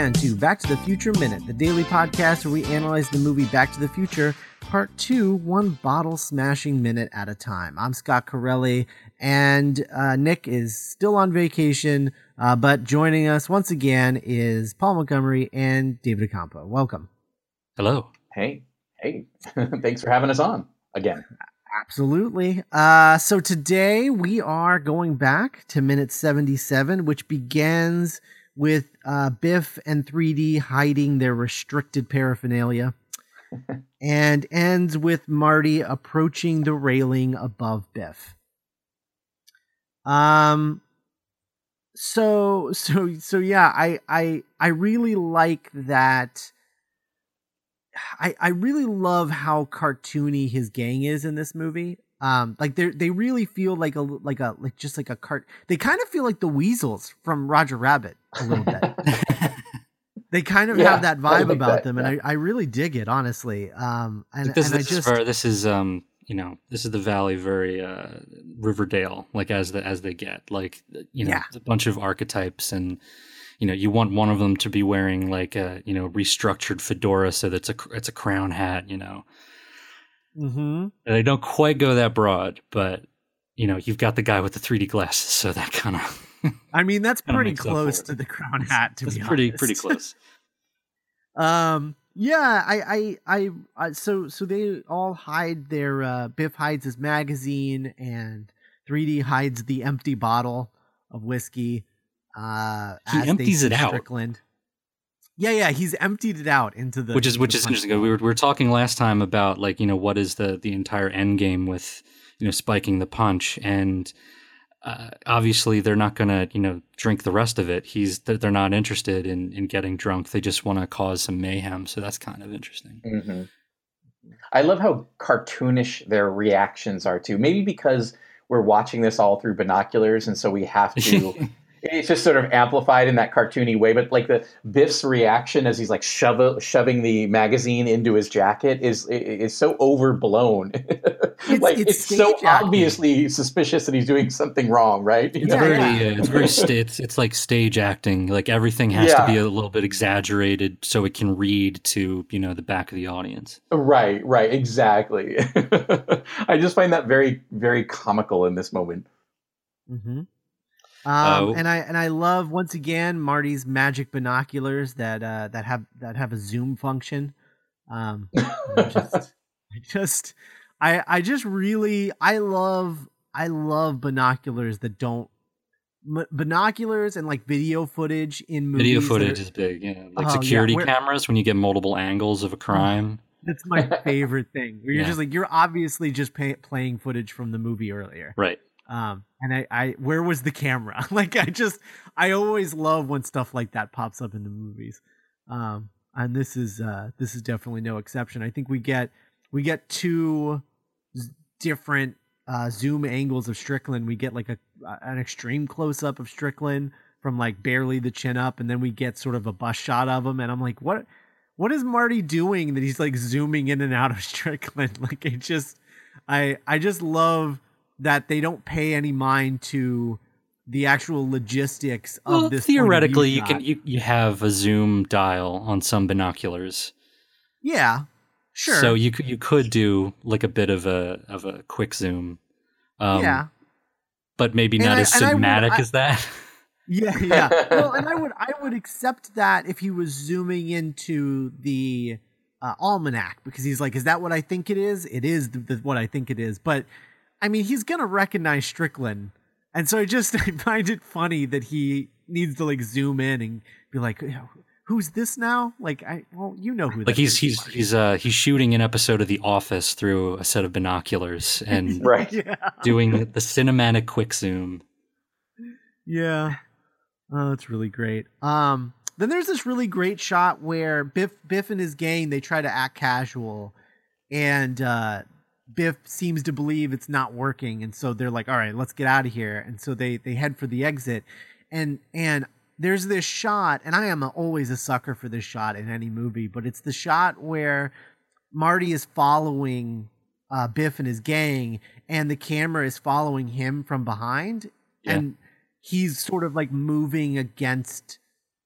welcome to Back to the Future Minute, the daily podcast where we analyze the movie Back to the Future, part two, one bottle smashing minute at a time. I'm Scott Corelli, and uh, Nick is still on vacation, uh, but joining us once again is Paul Montgomery and David Accampo. Welcome. Hello. Hey, hey, thanks for having us on again. Absolutely. Uh, so today we are going back to minute 77, which begins with uh, Biff and 3D hiding their restricted paraphernalia and ends with Marty approaching the railing above Biff. Um so so so yeah, I I I really like that I I really love how cartoony his gang is in this movie. Um, like they they really feel like a like a like just like a cart. They kind of feel like the weasels from Roger Rabbit a little bit. they kind of Yeah, have that vibe like about that, them, and I, I really dig it honestly. Um, and, this, and I just is for, this is um you know this is the valley very uh Riverdale like as the as they get like you know Yeah. a bunch of archetypes and you know you want one of them to be wearing like a you know restructured fedora so that's a it's a crown hat you know hmm And they don't quite go that broad but you know you've got the guy with the 3D glasses so that kind of I mean that's pretty makes up for close to the crown hat. To it's be pretty honest. pretty close Um. Yeah. I. I. I. I so. So they all hide their. Uh, Biff hides his magazine, and 3D hides the empty bottle of whiskey. Uh, He empties it see out. Strickland. Yeah. Yeah. He's emptied it out into the. which is which is interesting. We were, we were talking last time about like you know what is the the entire end game with you know spiking the punch and uh, obviously they're not going to you know drink the rest of it. He's they're, they're not interested in in getting drunk. They just want to cause some mayhem. So that's kind of interesting. hmm I love how cartoonish their reactions are too. Maybe because we're watching this all through binoculars, and so we have to. It's just sort of amplified in that cartoony way. But like the Biff's reaction as he's like shove, shoving the magazine into his jacket is is so overblown. like it's it's, so acting. obviously suspicious that he's doing something wrong, right? You It's Yeah, know? very yeah. uh, it's very sta- it's, it's like stage acting. Like everything has Yeah. to be a little bit exaggerated so it can read to you know the back of the audience. Right, right, exactly. I just find that very, very comical in this moment. Mm-hmm. Um, Uh, and I and I love once again Marty's magic binoculars that uh, that have that have a zoom function. Um, I just, I just, I I just really I love I love binoculars that don't m- binoculars and like video footage in movies. Video footage are- is big. Yeah, like Oh, security where- cameras when you get multiple angles of a crime. that's my favorite thing. Where you're Yeah. just like you're obviously just pay, playing footage from the movie earlier. Right. Um and I, I where was the camera? Like i just i always love when stuff like that pops up in the movies. Um and this is uh this is definitely no exception. I think we get we get two different uh zoom angles of strickland. We get like a an extreme close up of strickland from like barely the chin up and then we get sort of a bust shot of him and i'm like what what is marty doing that he's like zooming in and out of strickland? Like it just i i just love that they don't pay any mind to the actual logistics of Well, this point of view theoretically, you can you, you have a zoom dial on some binoculars, yeah sure. So you could you could do like a bit of a of a quick zoom. Um, yeah. but maybe And not I- as cinematic as that. yeah yeah. Well and i would i would accept that if he was zooming into the uh, almanac because he's like is that what i think it is? It is the, the, what i think it is. But i mean he's gonna recognize strickland and so i just i find it funny that he needs to like zoom in and be like who's this now like i well you know who like that he's is, he's he's uh he's shooting an episode of The Office through a set of binoculars and Right. yeah doing the cinematic quick zoom. Yeah. Oh, it's really great. Um, then there's this really great shot where Biff Biff and his gang they try to act casual, and uh, Biff seems to believe it's not working, and so they're like, "All right, let's get out of here." And so they they head for the exit, and and there's this shot, and I am always a sucker for this shot in any movie, but it's the shot where Marty is following uh, Biff and his gang, and the camera is following him from behind, Yeah. and he's sort of like moving against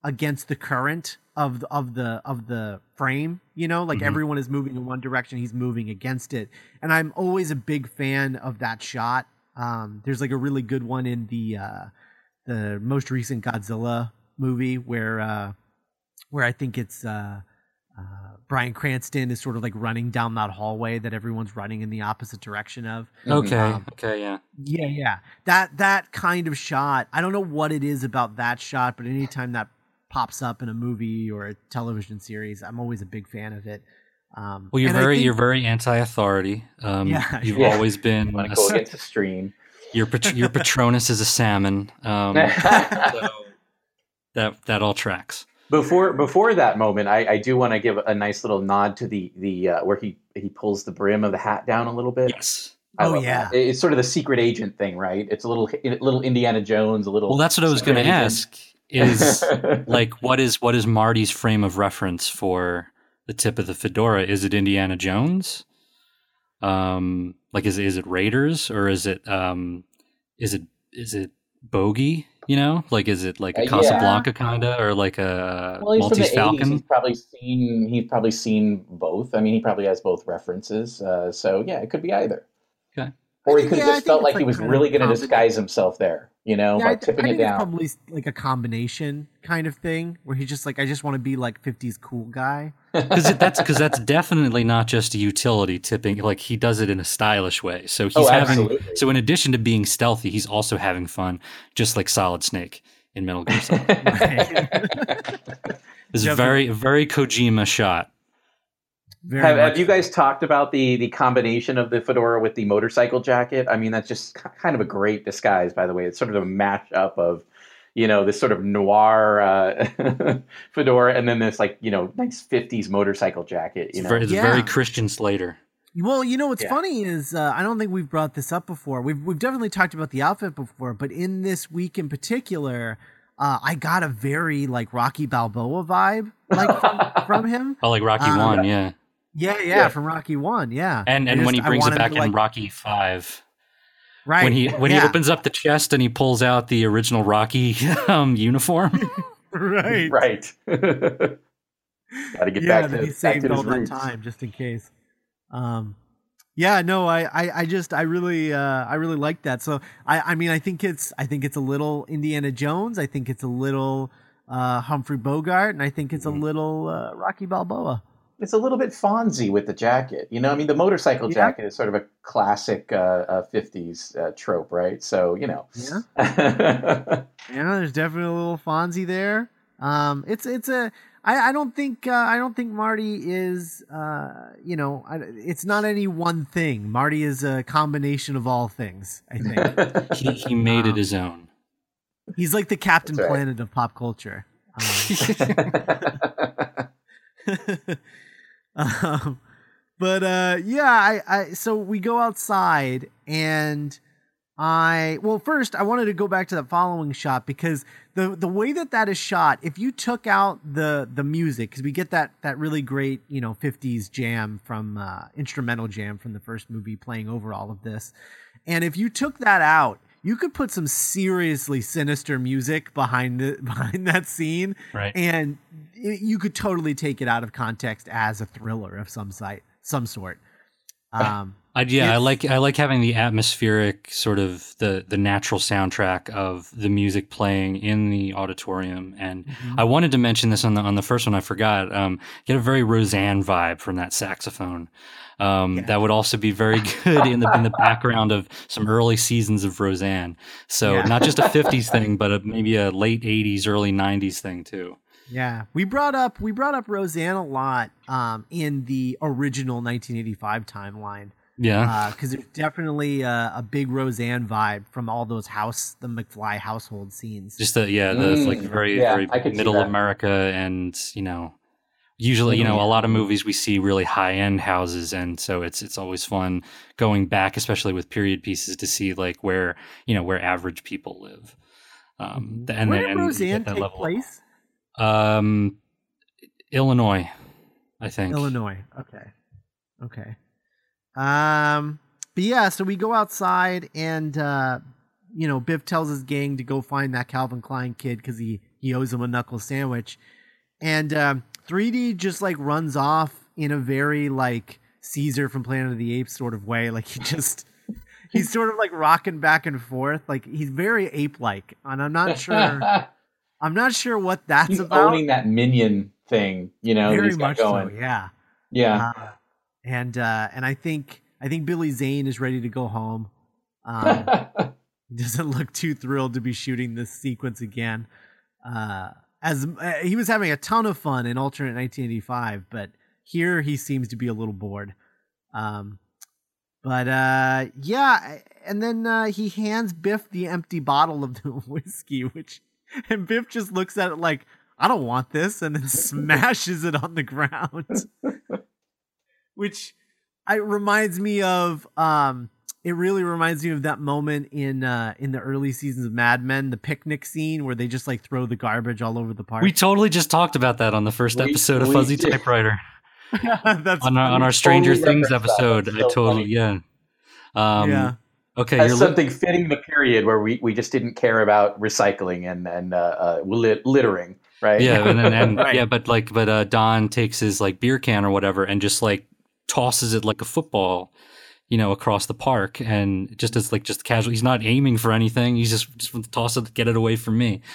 against the current of the, of the of the frame you know like Mhm. everyone is moving in one direction he's moving against it and i'm always a big fan of that shot um there's like a really good one in the uh the most recent godzilla movie where uh where i think it's uh uh, Bryan Cranston is sort of like running down that hallway that everyone's running in the opposite direction of. Okay. Um, okay. Yeah. Yeah, yeah. That that kind of shot. I don't know what it is about that shot, but anytime that pops up in a movie or a television series, I'm always a big fan of it. Um, Well, you're very think- you're very anti-authority. Um, Yeah, you've yeah. always been Want a to go against the stream. your pat- your Patronus is a salmon. Um, so that that all tracks. Before before that moment, I, I do want to give a nice little nod to the the uh, where he he pulls the brim of the hat down a little bit. Yes. I Oh, yeah. that. It's sort of the secret agent thing, right? It's a little a little Indiana Jones, a little. Well, that's what I was going to secret ask. Is like what is what is Marty's frame of reference for the tip of the fedora? Is it Indiana Jones? Um, like is is it Raiders or is it um, is it is it Bogey? You know, like is it like Uh, a yeah. Casablanca kinda or like a well, he's from the Maltese 80s. He's probably seen he's probably seen both. I mean, he probably has both references. Uh, so yeah, it could be either. Okay. Or I he could have yeah, I just felt it's like he was really going to disguise himself there, you know, Yeah, by I, th- I tipping think it it's down. probably like a combination kind of thing where he's just like, I just want to be like 50s cool guy. because that's because that's definitely not just a utility tipping. Like he does it in a stylish way. So he's Oh, having. So in addition to being stealthy, he's also having fun, just like Solid Snake in Metal Gear Solid. It's a very very Kojima shot. Very have, have you guys talked about the the combination of the fedora with the motorcycle jacket? I mean, that's just kind of a great disguise, by the way. It's sort of a mashup of, you know, this sort of noir uh, fedora and then this like you know nice fifties motorcycle jacket. It's, You know, very, it's Yeah. very Christian Slater. Well, you know what's Yeah. funny is uh, I don't think we've brought this up before. We've we've definitely talked about the outfit before, but in this week in particular, uh, I got a very like Rocky Balboa vibe like from, from him. Oh, like Rocky Um, One, yeah. Yeah, yeah, Yeah. from Rocky One, yeah. And I and when he just- I brings it back to, in like- Rocky Five, right when he when yeah, he opens up the chest and he pulls out the original Rocky um, uniform. right, right. Got to get yeah, back that to he back saved to all that roots. time just in case. Um, yeah, no, I, I, I just, I really, uh, I really like that. So, I, I mean, I think it's, I think it's a little Indiana Jones. I think it's a little uh, Humphrey Bogart, and I think it's a Mhm. little uh, Rocky Balboa. It's a little bit Fonzie with the jacket. You know, I mean, the motorcycle Yeah. jacket is sort of a classic uh, uh, 50s uh, trope, right? So, you know. Yeah, Yeah. yeah. There's definitely a little Fonzie there. Um, it's, it's a. I, I don't think uh, I don't think Marty is uh, you know I, it's not any one thing. Marty is a combination of all things. I think. he he made it Um, his own. He's like the Captain right. Planet of pop culture. Um, um, but uh, yeah, I, I so we go outside and I well first I wanted to go back to the following shot because the the way that that is shot, if you took out the the music because we get that that really great you know 50s jam from uh, instrumental jam from the first movie playing over all of this, and if you took that out. You could put some seriously sinister music behind the behind that scene, Right. and it, you could totally take it out of context as a thriller of some site, some sort. Um, I, yeah, I like I like having the atmospheric sort of the the natural soundtrack of the music playing in the auditorium. And Mhm. I wanted to mention this on the on the first one. I forgot. Um, get a very Roseanne vibe from that saxophone. Um, Yeah. That would also be very good in the in the background of some early seasons of Roseanne. So Yeah. not just a '50s thing, but a, maybe a late '80s, early '90s thing too. Yeah, we brought up we brought up Roseanne a lot um, in the original 1985 timeline Yeah. because there's definitely a, a big Roseanne vibe from all those house the McFly household scenes. just the yeah the Mm, like very yeah, very I could see middle america and you know usually you know a lot of movies we see really high end houses and so it's it's always fun going back especially with period pieces to see like where you know where average people live um and Where then did and Roseanne get take level. place? Um illinois i think Illinois. Okay. Okay. Um but yeah, so we go outside and uh you know, Biff tells his gang to go find that Calvin Klein kid because he he owes him a knuckle sandwich, and um, 3D just like runs off in a very like Caesar from Planet of the Apes sort of way. Like he just he's sort of like rocking back and forth. Like he's very ape like, and I'm not sure. I'm not sure what that's he's about. owning that minion thing, you know, very he's got much going. so. Yeah. Yeah. Uh, and uh, and I think I think Billy Zane is ready to go home. Um, he doesn't look too thrilled to be shooting this sequence again. Uh, as uh, he was having a ton of fun in alternate 1985, but here he seems to be a little bored. Um, but uh, yeah, and then uh, he hands Biff the empty bottle of the whiskey, which and Biff just looks at it like, "I don't want this," and then smashes it on the ground. which I reminds me of um it really reminds me of that moment in uh in the early seasons of Mad Men, the picnic scene where they just like throw the garbage all over the park. We totally just talked about that on the first We- episode of Fuzzy did. Typewriter. That's On our, on our Stranger totally Things referenced episode. That's I totally, funny. yeah. Um, yeah. Okay, As you're li- something fitting the period where we, we just didn't care about recycling and and uh, uh, lit- littering, right? yeah, and, and, and Right. yeah, but like, but uh, Don takes his like beer can or whatever and just like tosses it like a football, you know, across the park, and just as like just casual. He's not aiming for anything. He's just just want to toss it, get it away from me.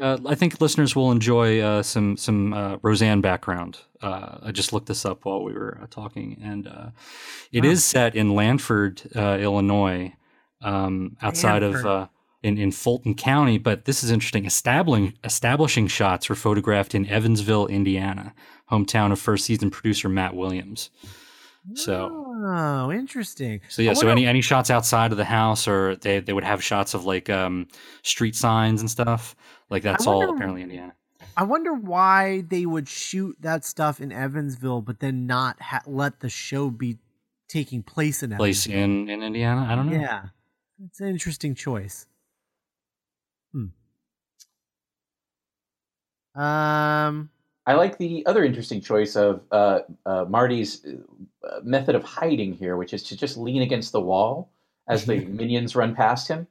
Uh, I think listeners will enjoy uh, some some uh, Roseanne background. Uh, I just looked this up while we were uh, talking, and uh, it is Wow. set in Lanford, uh, Illinois, um, outside of. Lanford. Uh, in, in Fulton County, but this is interesting. Establishing establishing shots were photographed in Evansville, Indiana, hometown of first season producer Matt Williams. So Oh, interesting. so yeah, so any any shots outside of the house, or they they would have shots of like um street signs and stuff. Like that's all apparently Indiana. I wonder why they would shoot that stuff in Evansville, but then not ha- let the show be taking place in Place Evansville. in in Indiana. I don't know. Yeah, it's an interesting choice. Hmm. Um. I like the other interesting choice of uh, uh, Marty's uh, method of hiding here, which is to just lean against the wall as the minions run past him.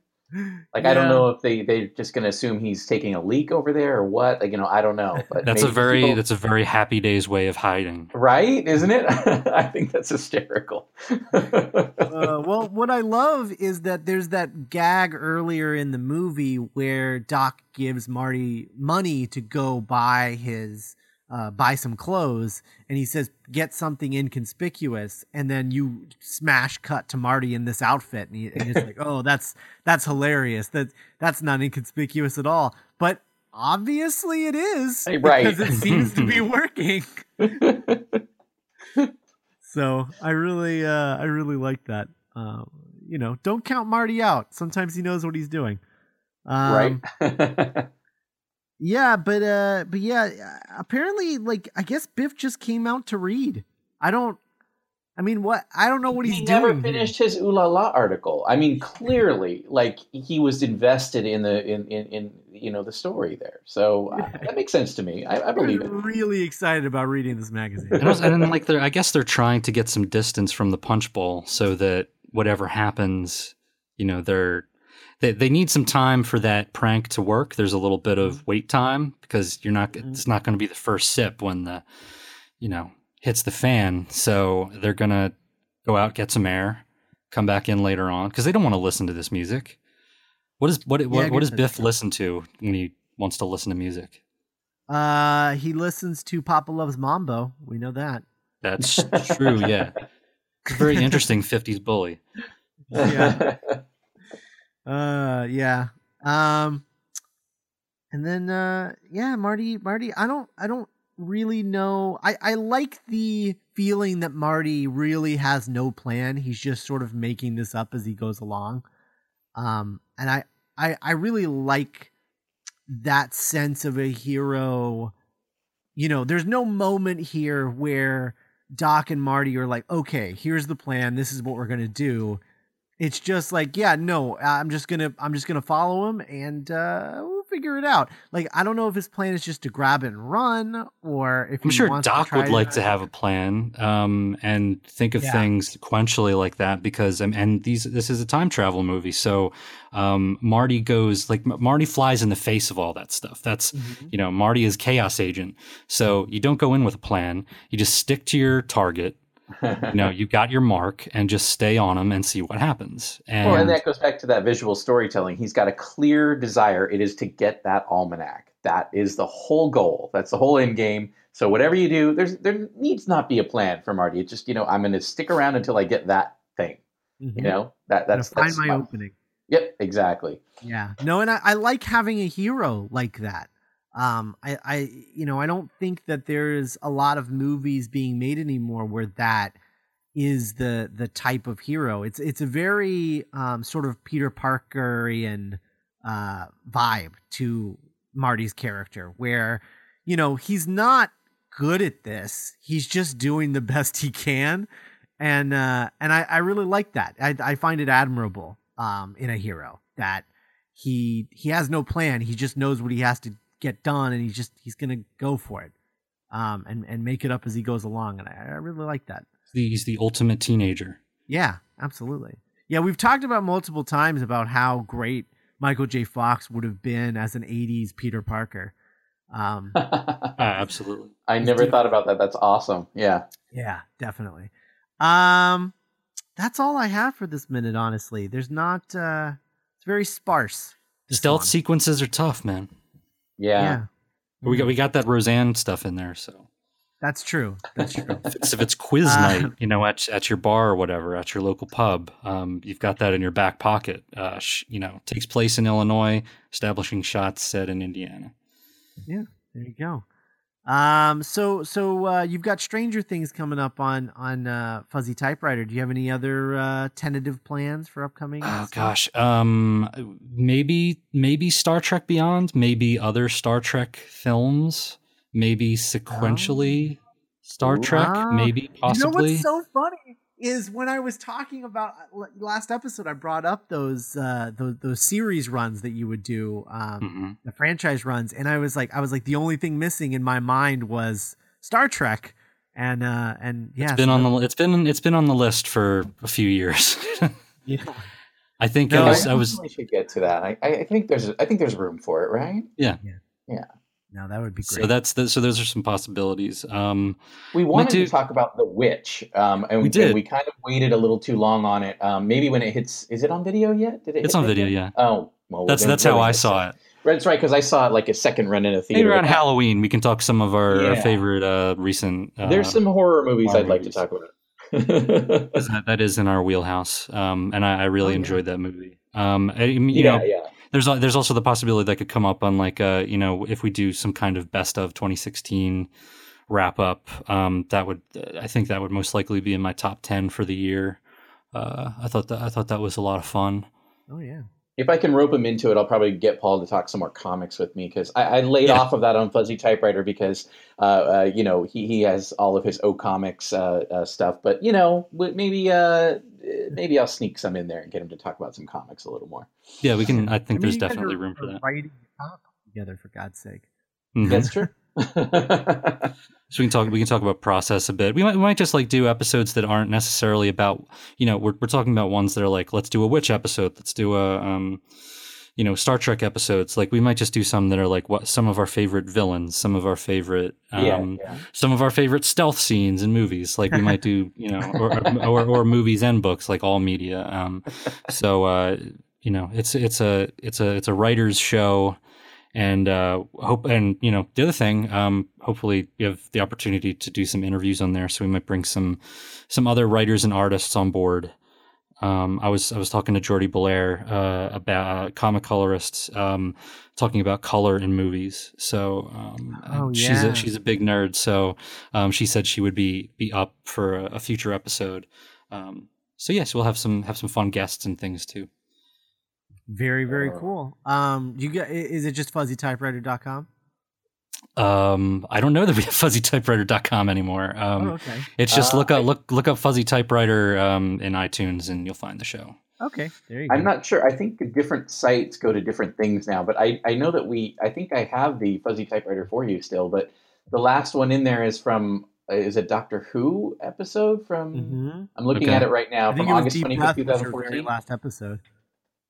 Like I don't know if they they're just going to assume he's taking a leak over there or what. Like you know, I don't know. But That's a very people- that's a very happy days way of hiding. right, isn't it? I think that's hysterical. uh, well, what I love is that there's that gag earlier in the movie where Doc gives Marty money to go buy his uh, buy some clothes, and he says, "Get something inconspicuous," and then you smash cut to Marty in this outfit, and, he, and it's like, "Oh, that's that's hilarious. That that's not inconspicuous at all." But obviously, it is right. because it seems to be working. So I really, uh, I really like that. Uh, you know, don't count Marty out. Sometimes he knows what he's doing. Um, right. Yeah, but uh, but yeah, apparently, like I guess Biff just came out to read. I don't. I mean, what? I don't know what he's doing. he doing. never here. finished his ooh la la article. I mean, clearly, like he was invested in the in in, in you know the story there. So uh, that makes sense to me. I, I believe it. I'm really excited about reading this magazine. And, also, and then like they're I guess they're trying to get some distance from the punch bowl so that whatever happens, you know, they're they, they need some time for that prank to work. There's a little bit of wait time because you're not it's not going to be the first sip when the you know hits the fan. So they're gonna go out get some air, come back in later on because they don't want to listen to this music. What is what I what, what does Biff true. listen to when he wants to listen to music? Uh, he listens to Papa Loves Mambo. We know that. That's true. Yeah, it's a very interesting '50s bully. Yeah. Uh, yeah. Um, and then uh, yeah, Marty, Marty. I don't, I don't really know. I, I like the feeling that Marty really has no plan. He's just sort of making this up as he goes along. Um, and I, I, I really like that sense of a hero. You know, there's no moment here where Doc and Marty are like, okay, here's the plan. This is what we're gonna do. It's just like, yeah, no, I'm just gonna, I'm just gonna follow him, and uh, we'll figure it out. Like I don't know if his plan is just to grab and run, or if I'm he sure Doc to would like to have a plan um, and think of Yeah. things sequentially like that because um, and these this is a time travel movie, so um, Marty goes like Marty flies in the face of all that stuff. That's Mhm. you know Marty is chaos agent, so you don't go in with a plan. You just stick to your target. You know, you got your mark and just stay on them and see what happens. And, well, and that goes back to that visual storytelling. He's got a clear desire. It is to get that almanac. That is the whole goal. That's the whole end game. So whatever you do, there's there needs not be a plan for Marty. It's just you know I'm going to stick around until I get that thing. Mhm. You know that I'm that's find that's my fun. opening. Yep, exactly. Yeah. No, and I, I like having a hero like that. Um, I, I, you know, I don't think that there's a lot of movies being made anymore where that is the the type of hero. It's it's a very um sort of Peter Parkerian uh vibe to Marty's character where you know he's not good at this. He's just doing the best he can. And uh and I, I really like that. I I find it admirable um in a hero that he he has no plan. He just knows what he has to get done and he's just he's gonna go for it. Um and, and make it up as he goes along. And I, I really like that. he's the ultimate teenager. Yeah, absolutely. Yeah, we've talked about multiple times about how great Michael J. Fox would have been as an 80s Peter Parker. Um, Ah, absolutely. I never thought about that. That's awesome. Yeah. yeah, definitely. Um, that's all I have for this minute, honestly. There's not, uh, it's very sparse. this Stealth one. sequences are tough, man. Yeah. Yeah. We got we got that Roseanne stuff in there, so That's true. That's true. if it's, if it's quiz Uh, night, you know, at at your bar or whatever, at your local pub, um, you've got that in your back pocket. Uh, sh- you know, takes place in Illinois, establishing shots set in Indiana. Yeah, there you go. Um, so so uh, you've got Stranger Things coming up on on uh, Fuzzy Typewriter. Do you have any other uh, tentative plans for upcoming? Oh stuff? gosh, um, maybe maybe Star Trek Beyond, maybe other Star Trek films, maybe sequentially Star Ooh. Trek, Ah. maybe possibly. You know what's so funny is when I was talking about uh, last episode, I brought up those uh, those those series runs that you would do, um, Mhm. the franchise runs, and I was like, I was like, the only thing missing in my mind was Star Trek, and uh, and yeah, It's been so on the it's been it's been on the list for a few years. yeah. I think No, I was I I was we should get to that. I, I think there's I think there's room for it, right? No, that would be great. so that's the, so those are some possibilities. Um, We wanted do- to talk about the witch, um, and We we did. And we kind of waited a little too long on it. Um, maybe when it hits, is it on video yet? Did it? it's on video, yet? yeah. Oh, well, That's that's how I saw it. That's right, because I saw it like a second run in a theater. Maybe around but Halloween, we can talk some of our, our favorite uh, recent. Uh, There's some horror movies horror I'd like to talk about. that, that is in our wheelhouse, um, and I, I really yeah. enjoyed that movie. Um, I, you yeah, know, yeah. There's al- there's also the possibility that could come up on like uh you know if we do some kind of best of 2016 wrap up um that would I think that would most likely be in my top 10 for the year uh I thought that I thought that was a lot of fun oh yeah, If I can rope him into it, I'll probably get Paul to talk some more comics with me because I, I laid Yeah. off of that on Fuzzy Typewriter because, uh, uh, you know, he, he has all of his O Comics uh, uh, stuff. But you know, maybe uh, maybe I'll sneak some in there and get him to talk about some comics a little more. yeah we can I think I mean, there's you definitely room for that Writing a together, for God's sake. Mhm. That's true. so we can talk we can talk about process a bit we might, we might just like do episodes that aren't necessarily about you know we're, we're talking about ones that are like let's do a witch episode let's do a um you know star trek episodes like we might just do some that are like what some of our favorite villains some of our favorite um yeah, yeah. some of our favorite stealth scenes in movies. Like we might do you know or, or, or movies and books like all media. Um so uh you know it's it's a it's a it's a writer's show. And uh hope and you know the other thing um hopefully you have the opportunity to do some interviews on there so we might bring some some other writers and artists on board um, I was I was talking to Jordie Bellaire uh, about uh, comic colorists, um, talking about color in movies. So um, Oh, she's a she's a big nerd. So um, she said she would be be up for a, a future episode. Um, so yes, we'll have some have some fun guests and things too. Very very Oh. cool. Um, you got is it just fuzzytypewriter.com? Um, I don't know that we have fuzzytypewriter.com anymore. Um, oh, okay. It's just Uh, look up I- look look up Fuzzy Typewriter um, in iTunes and you'll find the show. Okay, there you go. I'm not sure. I think different sites go to different things now, but I, I know that we I think I have the fuzzy typewriter for you still, but the last one in there is from uh, is a Doctor Who episode from Mhm. I'm looking Okay. at it right now I from August Deep 25th, Breath was your very 2014. last episode.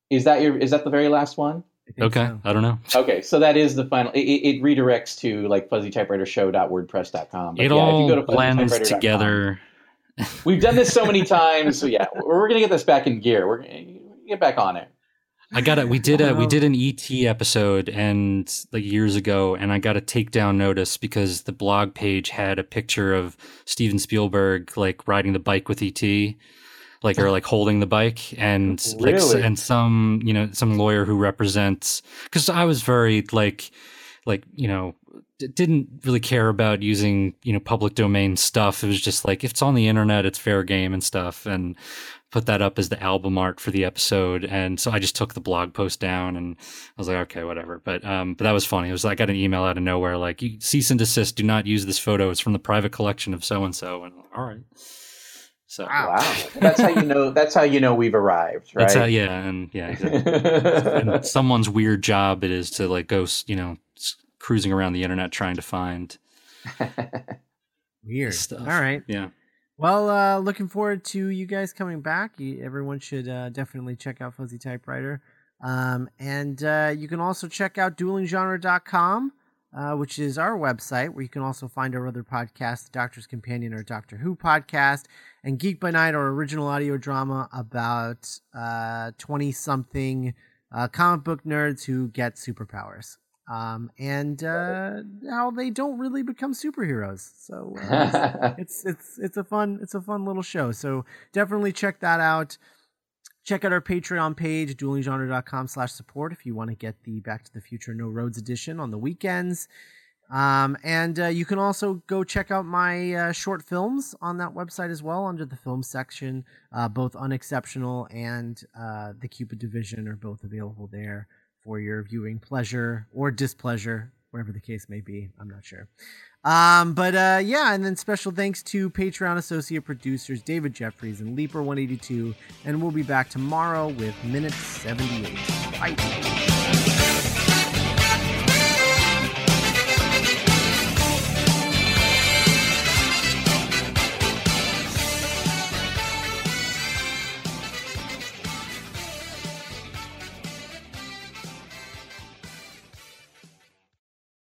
Is that your is that the very last one? I Okay, so. I don't know. Okay, so that is the final. It, it it redirects to like fuzzytypewritershow.wordpress.com. But It yeah, if all you go to blends together. We've done this so many times. So yeah, we're, we're gonna get this back in gear. We're gonna get back on it. I got it. We did a we did an ET episode and like years ago, and I got a takedown notice because the blog page had a picture of Steven Spielberg like riding the bike with ET, like or like holding the bike, and like and some you know some lawyer who represents because I was very like like you know didn't really care about using you know public domain stuff. It was just like if it's on the internet, it's fair game and stuff, and put that up as the album art for the episode. And so I just took the blog post down, and I was like, okay, whatever. But um, but that was funny. It was like I got an email out of nowhere like, cease and desist. Do not use this photo. It's from the private collection of so and so. And all right. So Wow. Wow, that's how you know. That's how you know we've arrived, right? that's how, yeah, and yeah, exactly. and someone's weird job it is to like go, you know, cruising around the internet trying to find Weird. stuff. All right. Yeah. Well, uh, looking forward to you guys coming back. You, everyone should uh, definitely check out Fuzzy Typewriter. Um, and uh, you can also check out duelinggenre.com, uh, which is our website where you can also find our other podcasts, The Doctor's Companion, our Doctor Who podcast, and Geek by Night, our original audio drama about 20 something uh, comic book nerds who get superpowers. Um, and uh, how they don't really become superheroes. So uh, it's it's it's a fun it's a fun little show. So definitely check that out. Check out our Patreon page, duelinggenre.com slash support if you want to get the Back to the Future No Roads edition on the weekends. Um, and uh, you can also go check out my uh, short films on that website as well under the film section. Uh, both Unexceptional and uh, the Cupid Division are both available there for your viewing pleasure or displeasure, whatever the case may be. I'm not sure. Um, but uh, yeah, and then special thanks to Patreon associate producers David Jeffries and Leaper182. And we'll be back tomorrow with minute 78. Bye.